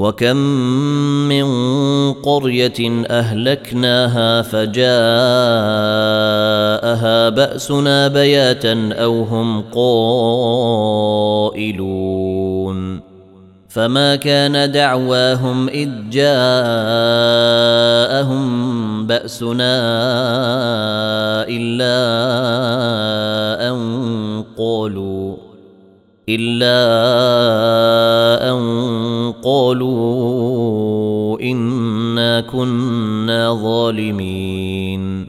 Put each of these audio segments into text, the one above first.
وكم من قريه اهلكناها فجاءها باسنا بياتا أو هم قائلون فما كان دعواهم اذ جاءهم باسنا الا ان قالوا إلا أن قالوا إنا كنا ظالمين.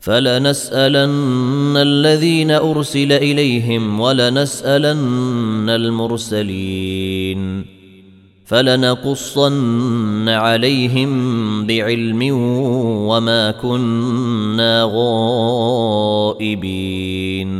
فلنسألن الذين أرسل إليهم ولنسألن المرسلين. فلنقصن عليهم بعلم وما كنا غائبين.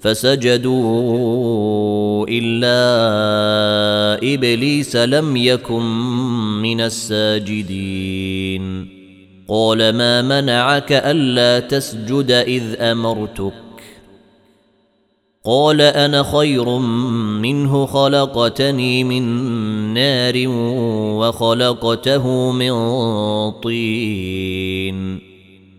فسجدوا إلا إبليس لم يكن من الساجدين. قال ما منعك ألا تسجد إذ أمرتك؟ قال أنا خير منه خلقتني من نار وخلقته من طين.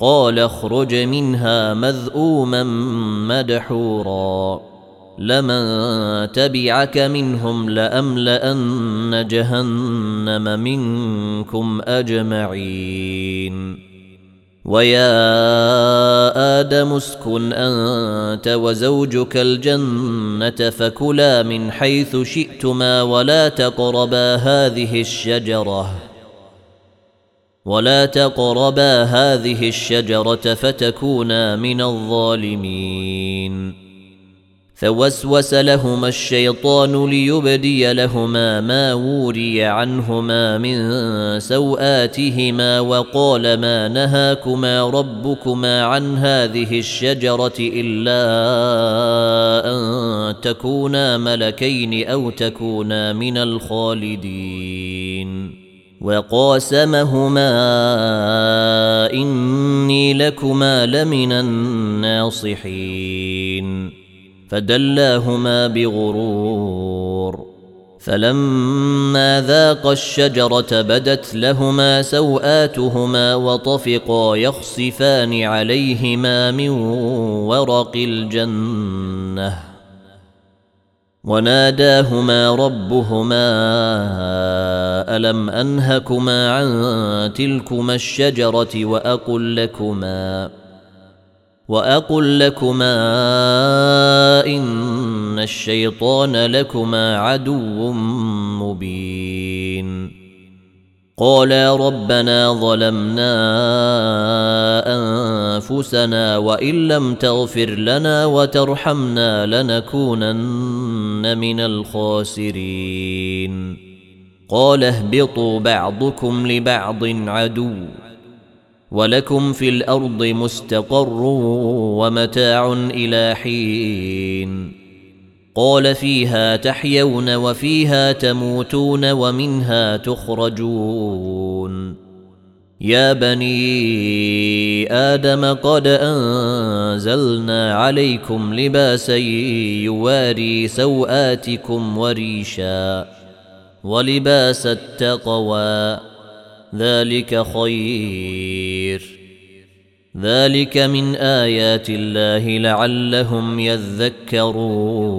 قال اخرج منها مذءوما مدحورا. لمن تبعك منهم لأملأن جهنم منكم أجمعين. ويا آدم اسكن أنت وزوجك الجنة فكلا من حيث شئتما ولا تقربا هذه الشجرة. ولا تقربا هذه الشجرة فتكونا من الظالمين. فوسوس لهما الشيطان ليبدي لهما ما وري عنهما من سوآتهما وقال ما نهاكما ربكما عن هذه الشجرة إلا أن تكونا ملكين أو تكونا من الخالدين. وقاسمهما إني لكما لمن الناصحين. فدلاهما بغرور. فلما ذاقا الشجرة بدت لهما سوآتهما وطفقا يخصفان عليهما من ورق الجنة. وناداهما ربهما ألم أنهكما عن تلكما الشجرة وأقل لكما وأقل لكما إن الشيطان لكما عدو مبين. قالا ربنا ظلمنا أنفسنا وإن لم تغفر لنا وترحمنا لنكونن من الخاسرين. قال اهبطوا بعضكم لبعض عدو ولكم في الأرض مستقر ومتاع إلى حين. قال فيها تحيون وفيها تموتون ومنها تخرجون. يا بني آدم قد أنزلنا عليكم لباسا يواري سوآتكم وريشا ولباس التقوى. ذلك خير. ذلك من آيات الله لعلهم يذكرون.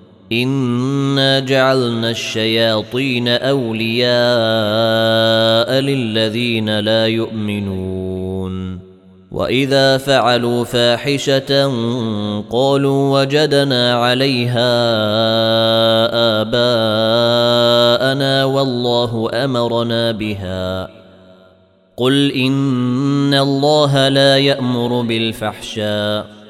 انا جعلنا الشياطين اولياء للذين لا يؤمنون واذا فعلوا فاحشه قالوا وجدنا عليها اباءنا والله امرنا بها قل ان الله لا يامر بالفحشاء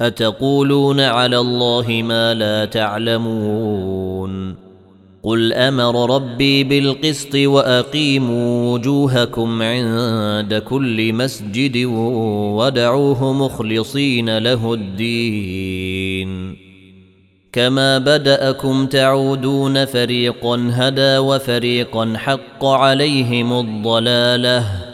أتقولون على الله ما لا تعلمون قل أمر ربي بالقسط وأقيموا وجوهكم عند كل مسجد ودعوه مخلصين له الدين كما بدأكم تعودون فريقا هدى وفريقا حق عليهم الضلالة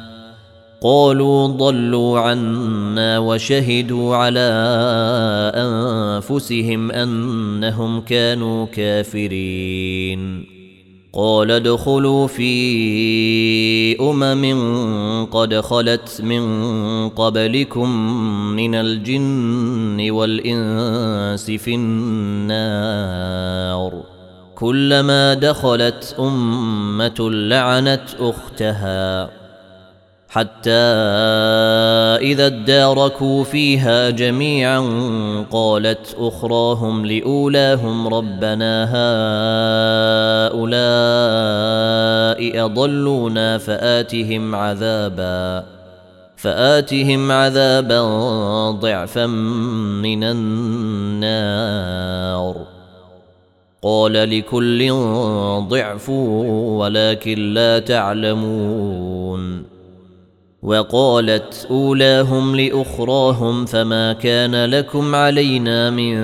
قالوا ضلوا عنا وشهدوا على أنفسهم أنهم كانوا كافرين. قال ادخلوا في أمم قد خلت من قبلكم من الجن والإنس في النار. كلما دخلت أمة لعنت أختها. حتى إذا اداركوا فيها جميعا قالت أخراهم لأولاهم ربنا هؤلاء أضلونا فآتهم عذابا فآتهم عذابا ضعفا من النار. قال لكل ضعف ولكن لا تعلمون. وقالت أولاهم لأخراهم فما كان لكم علينا من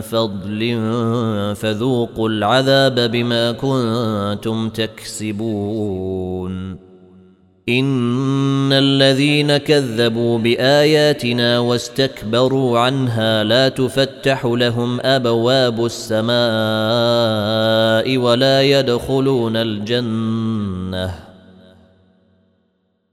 فضل فذوقوا العذاب بما كنتم تكسبون. إن الذين كذبوا بآياتنا واستكبروا عنها لا تفتح لهم أبواب السماء ولا يدخلون الجنة.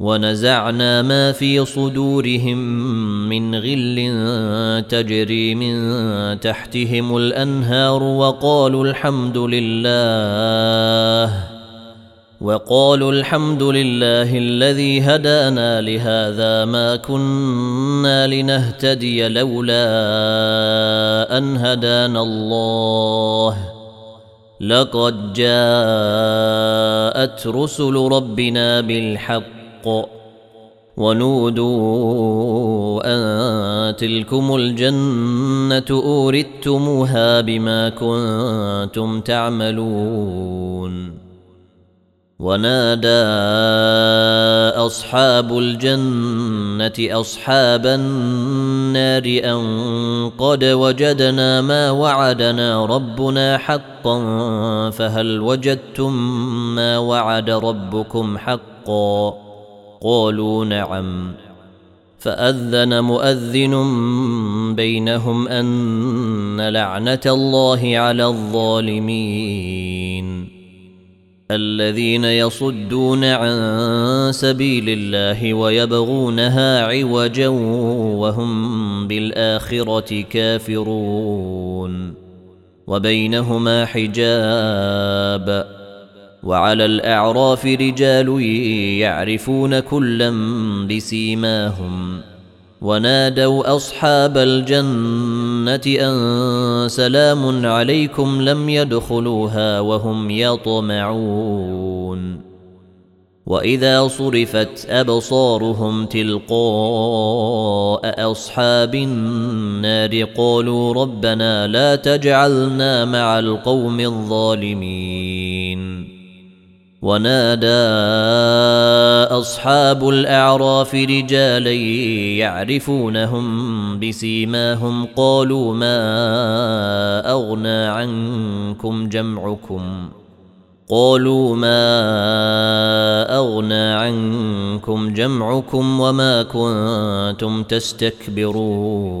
ونزعنا ما في صدورهم من غل تجري من تحتهم الأنهار وقالوا الحمد لله وقالوا الحمد لله الذي هدانا لهذا ما كنا لنهتدي لولا أن هدانا الله. لقد جاءت رسل ربنا بالحق الحق ونودوا أن تلكم الجنة أوردتموها بما كنتم تعملون ونادى أصحاب الجنة أصحاب النار أن قد وجدنا ما وعدنا ربنا حقا فهل وجدتم ما وعد ربكم حقا قالوا نعم. فأذن مؤذن بينهم أن لعنة الله على الظالمين. الذين يصدون عن سبيل الله ويبغونها عوجا وهم بالآخرة كافرون. وبينهما حجاب. وعلى الأعراف رجال يعرفون كلا بسيماهم. ونادوا أصحاب الجنة أن سلام عليكم لم يدخلوها وهم يطمعون. وإذا صرفت أبصارهم تلقاء أصحاب النار قالوا ربنا لا تجعلنا مع القوم الظالمين. ونادى أصحاب الأعراف رجالا يعرفونهم بسيماهم قالوا ما أغنى عنكم جمعكم قالوا ما أغنى عنكم جمعكم وما كنتم تستكبرون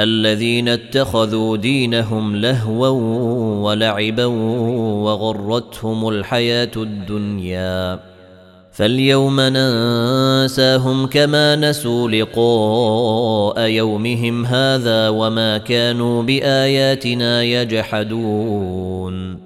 الذين اتخذوا دينهم لهوا ولعبا وغرتهم الحياة الدنيا. فاليوم ننساهم كما نسوا لقاء يومهم هذا وما كانوا بآياتنا يجحدون.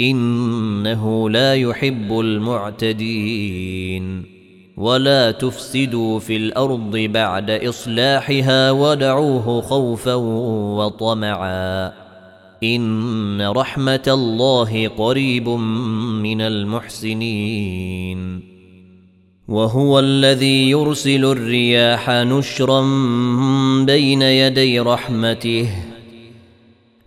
إنه لا يحب المعتدين. ولا تفسدوا في الأرض بعد إصلاحها ودعوه خوفا وطمعا. إن رحمة الله قريب من المحسنين. وهو الذي يرسل الرياح نشرا بين يدي رحمته.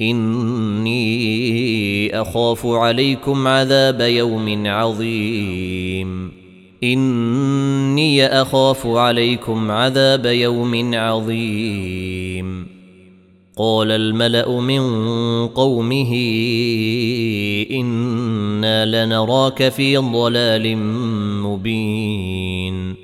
إني أخاف عليكم عذاب يوم عظيم. إني أخاف عليكم عذاب يوم عظيم. قال الملأ من قومه إنا لنراك في ضلال مبين.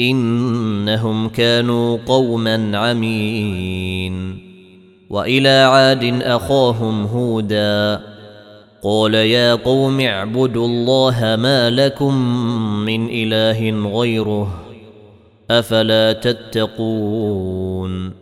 إنهم كانوا قوما عمين. وإلى عاد أخاهم هودا. قال يا قوم اعبدوا الله ما لكم من إله غيره أفلا تتقون.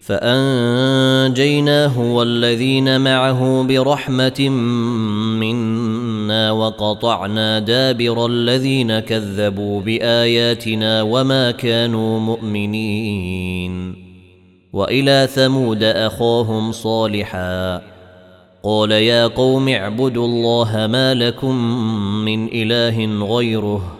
فأنجيناه والذين معه برحمة منا وقطعنا دابر الذين كذبوا بآياتنا وما كانوا مؤمنين. وإلى ثمود اخاهم صالحا. قال يا قوم اعبدوا الله ما لكم من إله غيره.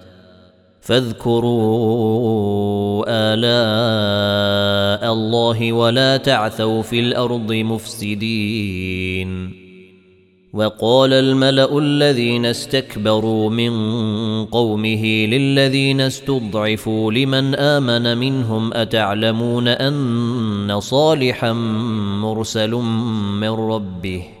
فاذكروا آلاء الله ولا تعثوا في الأرض مفسدين. وقال الملأ الذين استكبروا من قومه للذين استضعفوا لمن آمن منهم أتعلمون أن صالحا مرسل من ربه ۖ؟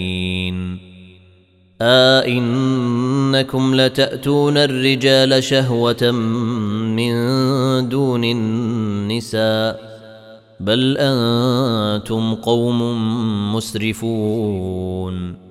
أئنكم لتأتون الرجال شهوة من دون النساء بل أنتم قوم مسرفون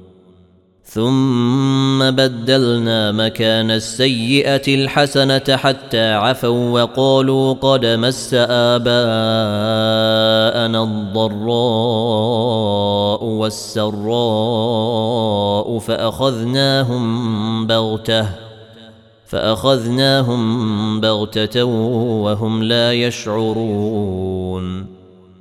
ثم بدلنا مكان السيئة الحسنة حتى عفوا وقالوا قد مس آباءنا الضراء والسراء فأخذناهم بغتة فأخذناهم بغتة وهم لا يشعرون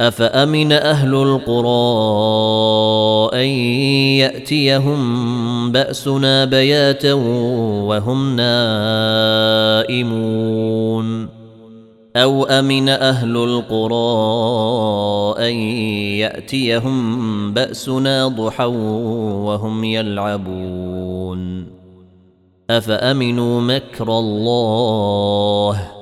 أفأمن أهل القرى أن يأتيهم بأسنا بياتا وهم نائمون؟ أو أمن أهل القرى أن يأتيهم بأسنا ضحى وهم يلعبون؟ أفأمنوا مكر الله؟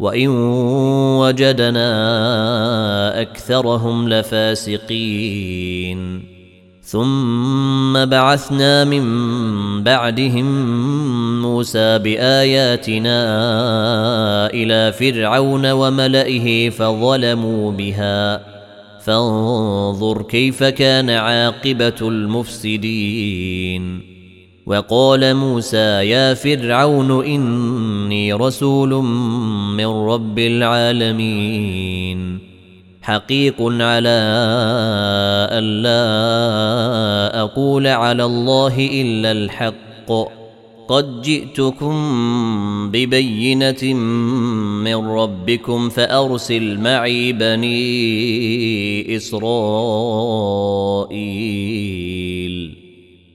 وإن وجدنا أكثرهم لفاسقين. ثم بعثنا من بعدهم موسى بآياتنا إلى فرعون وملئه فظلموا بها. فانظر كيف كان عاقبة المفسدين. وقال موسى يا فرعون إني رسول من رب العالمين حقيق على الا أقول على الله إلا الحق. قد جئتكم ببينة من ربكم فأرسل معي بني إسرائيل.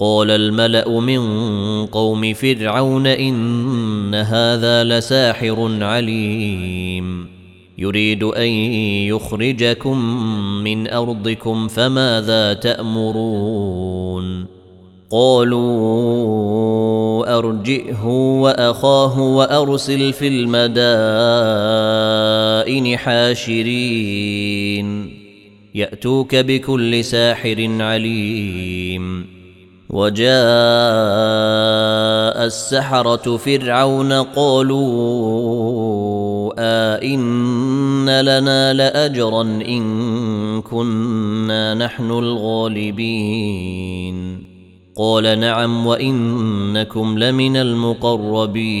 قال الملأ من قوم فرعون إن هذا لساحر عليم. يريد أن يخرجكم من أرضكم فماذا تأمرون؟ قالوا أرجئه وأخاه وأرسل في المدائن حاشرين. يأتوك بكل ساحر عليم. وجاء السحرة فرعون قالوا آئن لنا لأجرا إن كنا نحن الغالبين قال نعم وإنكم لمن المقربين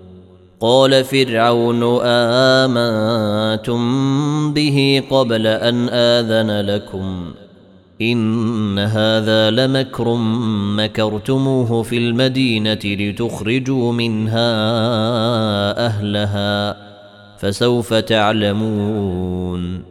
قال فرعون آمنتم به قبل أن آذن لكم إن هذا لمكر مكرتموه في المدينة لتخرجوا منها أهلها فسوف تعلمون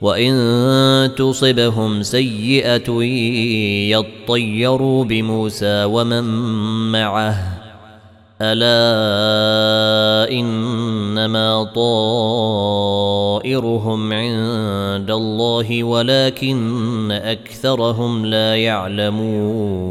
وإن تصبهم سيئة يطيروا بموسى ومن معه. ألا إنما طائرهم عند الله ولكن أكثرهم لا يعلمون.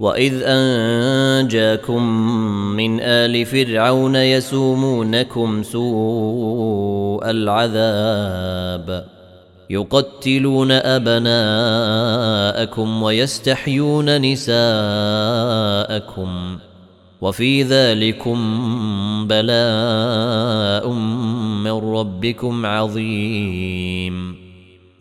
واذ انجاكم من ال فرعون يسومونكم سوء العذاب يقتلون ابناءكم ويستحيون نساءكم وفي ذلكم بلاء من ربكم عظيم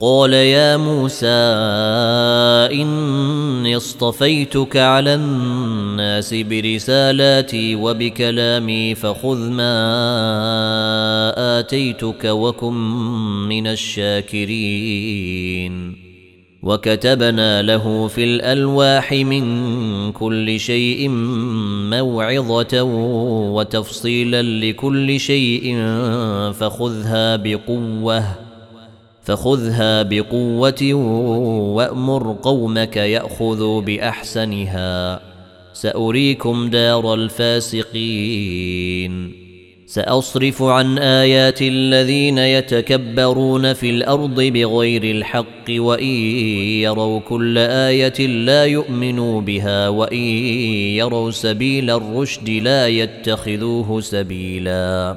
قال يا موسى إني اصطفيتك على الناس برسالاتي وبكلامي فخذ ما آتيتك وكن من الشاكرين. وكتبنا له في الألواح من كل شيء موعظة وتفصيلا لكل شيء فخذها بقوة. فخذها بقوة وأمر قومك يأخذوا بأحسنها. سأريكم دار الفاسقين. سأصرف عن آيات الذين يتكبرون في الأرض بغير الحق وإن يروا كل آية لا يؤمنوا بها وإن يروا سبيل الرشد لا يتخذوه سبيلا.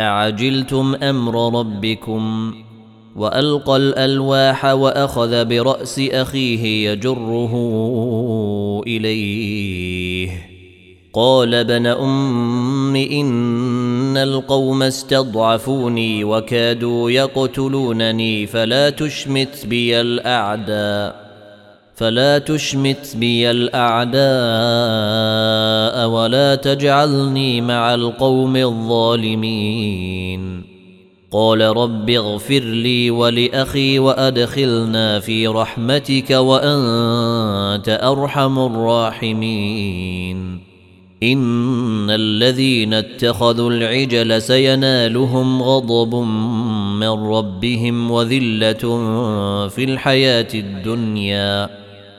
أعجلتم أمر ربكم وألقى الألواح وأخذ برأس أخيه يجره إليه. قال ابن أم إن القوم استضعفوني وكادوا يقتلونني فلا تشمت بي الأعداء. فلا تشمت بي الأعداء ولا تجعلني مع القوم الظالمين. قال رب اغفر لي ولأخي وأدخلنا في رحمتك وأنت أرحم الراحمين. إن الذين اتخذوا العجل سينالهم غضب من ربهم وذلة في الحياة الدنيا.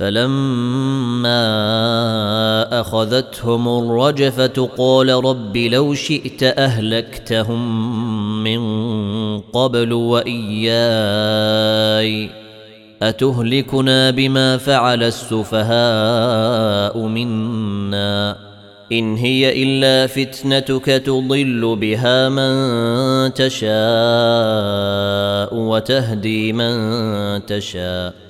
فلما أخذتهم الرجفة قال رب لو شئت أهلكتهم من قبل وإياي. أتهلكنا بما فعل السفهاء منا. إن هي إلا فتنتك تضل بها من تشاء وتهدي من تشاء.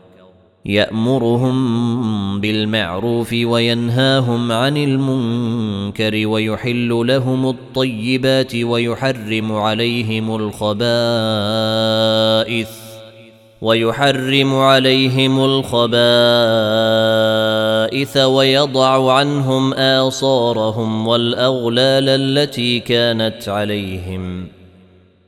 يأمرهم بالمعروف وينهاهم عن المنكر ويحل لهم الطيبات ويحرم عليهم الخبائث ويحرم عليهم الخبائث ويضع عنهم آصارهم والأغلال التي كانت عليهم ۖ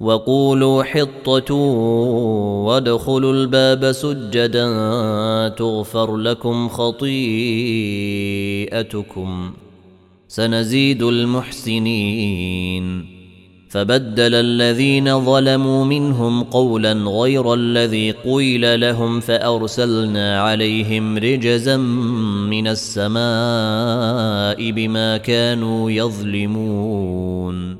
وقولوا حطة وادخلوا الباب سجدا تغفر لكم خطيئتكم سنزيد المحسنين فبدل الذين ظلموا منهم قولا غير الذي قيل لهم فأرسلنا عليهم رجزا من السماء بما كانوا يظلمون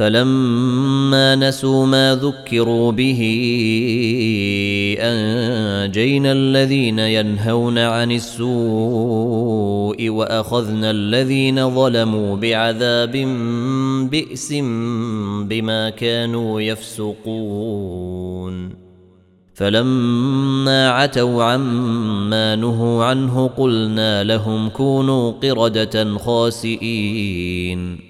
فلما نسوا ما ذكروا به أنجينا الذين ينهون عن السوء وأخذنا الذين ظلموا بعذاب بئس بما كانوا يفسقون. فلما عتوا عما نهوا عنه قلنا لهم كونوا قردة خاسئين.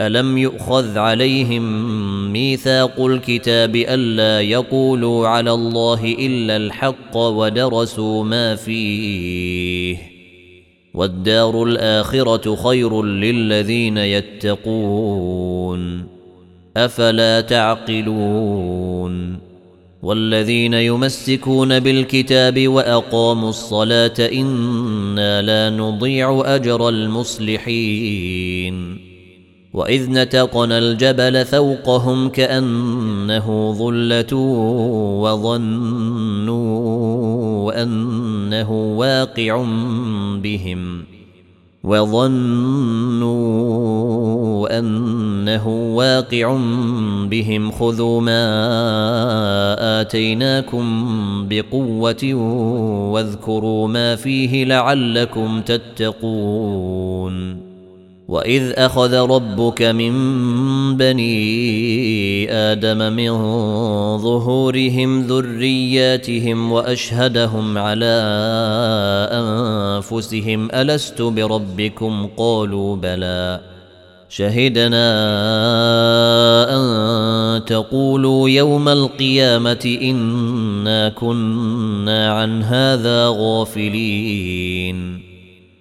الم يؤخذ عليهم ميثاق الكتاب الا يقولوا على الله الا الحق ودرسوا ما فيه والدار الاخره خير للذين يتقون افلا تعقلون والذين يمسكون بالكتاب واقاموا الصلاه أنا لا نضيع اجر المصلحين واذ نتقنا الجبل فوقهم كانه ظله وظنوا انه واقع بهم وظنوا انه واقع بهم خذوا ما اتيناكم بقوه واذكروا ما فيه لعلكم تتقون واذ اخذ ربك من بني آدم من ظهورهم ذرياتهم واشهدهم على انفسهم الست بربكم قالوا بلى شهدنا ان تقولوا يوم القيامه انا كنا عن هذا غافلين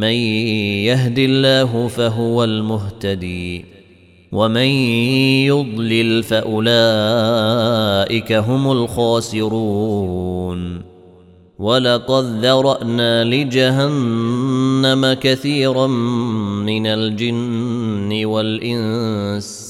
من يهد الله فهو المهتدي ومن يضلل فأولئك هم الخاسرون ولقد ذرأنا لجهنم كثيرا من الجن والإنس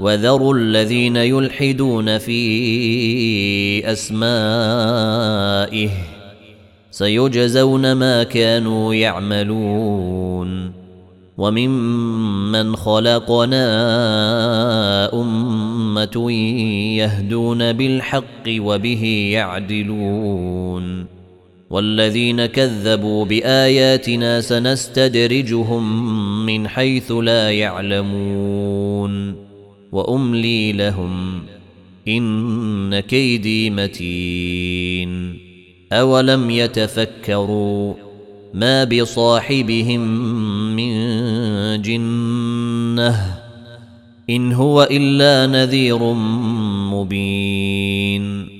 وذروا الذين يلحدون في أسمائه سيجزون ما كانوا يعملون وممن خلقنا أمة يهدون بالحق وبه يعدلون والذين كذبوا بآياتنا سنستدرجهم من حيث لا يعلمون وأملي لهم إن كيدي متين أولم يتفكروا ما بصاحبهم من جنة إن هو إلا نذير مبين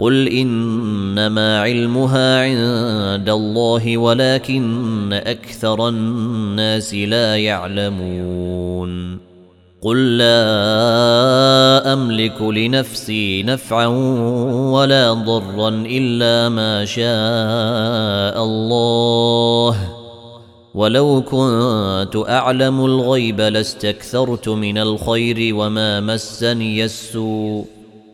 قل انما علمها عند الله ولكن أكثر الناس لا يعلمون قل لا املك لنفسي نفعا ولا ضرا الا ما شاء الله ولو كنت اعلم الغيب لاستكثرت من الخير وما مسني السوء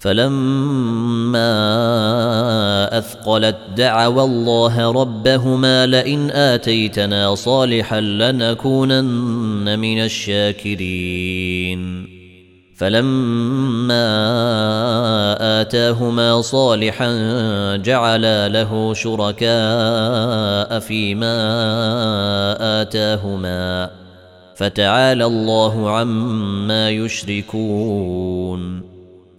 فلما أثقلت دعوا الله ربهما لئن آتيتنا صالحا لنكونن من الشاكرين. فلما آتاهما صالحا جعلا له شركاء فيما آتاهما. فتعالى الله عما يشركون.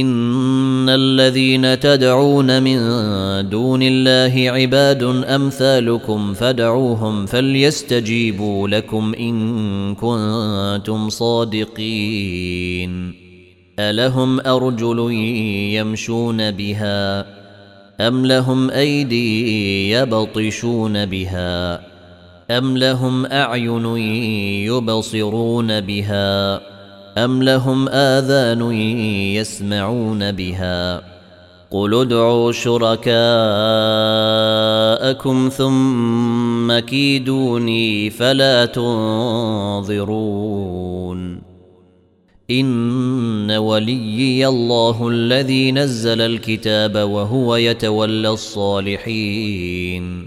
إن الذين تدعون من دون الله عباد أمثالكم فدعوهم فليستجيبوا لكم إن كنتم صادقين. ألهم أرجل يمشون بها أم لهم أيدي يبطشون بها أم لهم أعين يبصرون بها ام لهم اذان يسمعون بها قل ادعوا شركاءكم ثم كيدوني فلا تنظرون ان وليي الله الذي نزل الكتاب وهو يتولى الصالحين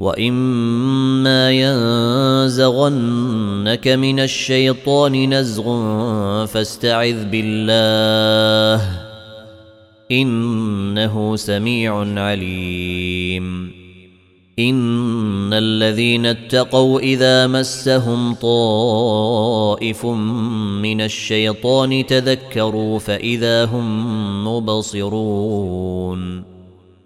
واما ينزغنك من الشيطان نزغ فاستعذ بالله انه سميع عليم ان الذين اتقوا اذا مسهم طائف من الشيطان تذكروا فاذا هم مبصرون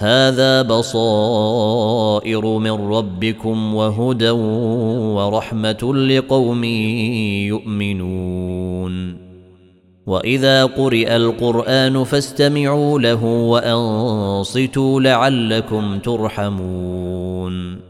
هذا بصائر من ربكم وهدى ورحمة لقوم يؤمنون. وإذا قرئ القرآن فاستمعوا له وأنصتوا لعلكم ترحمون.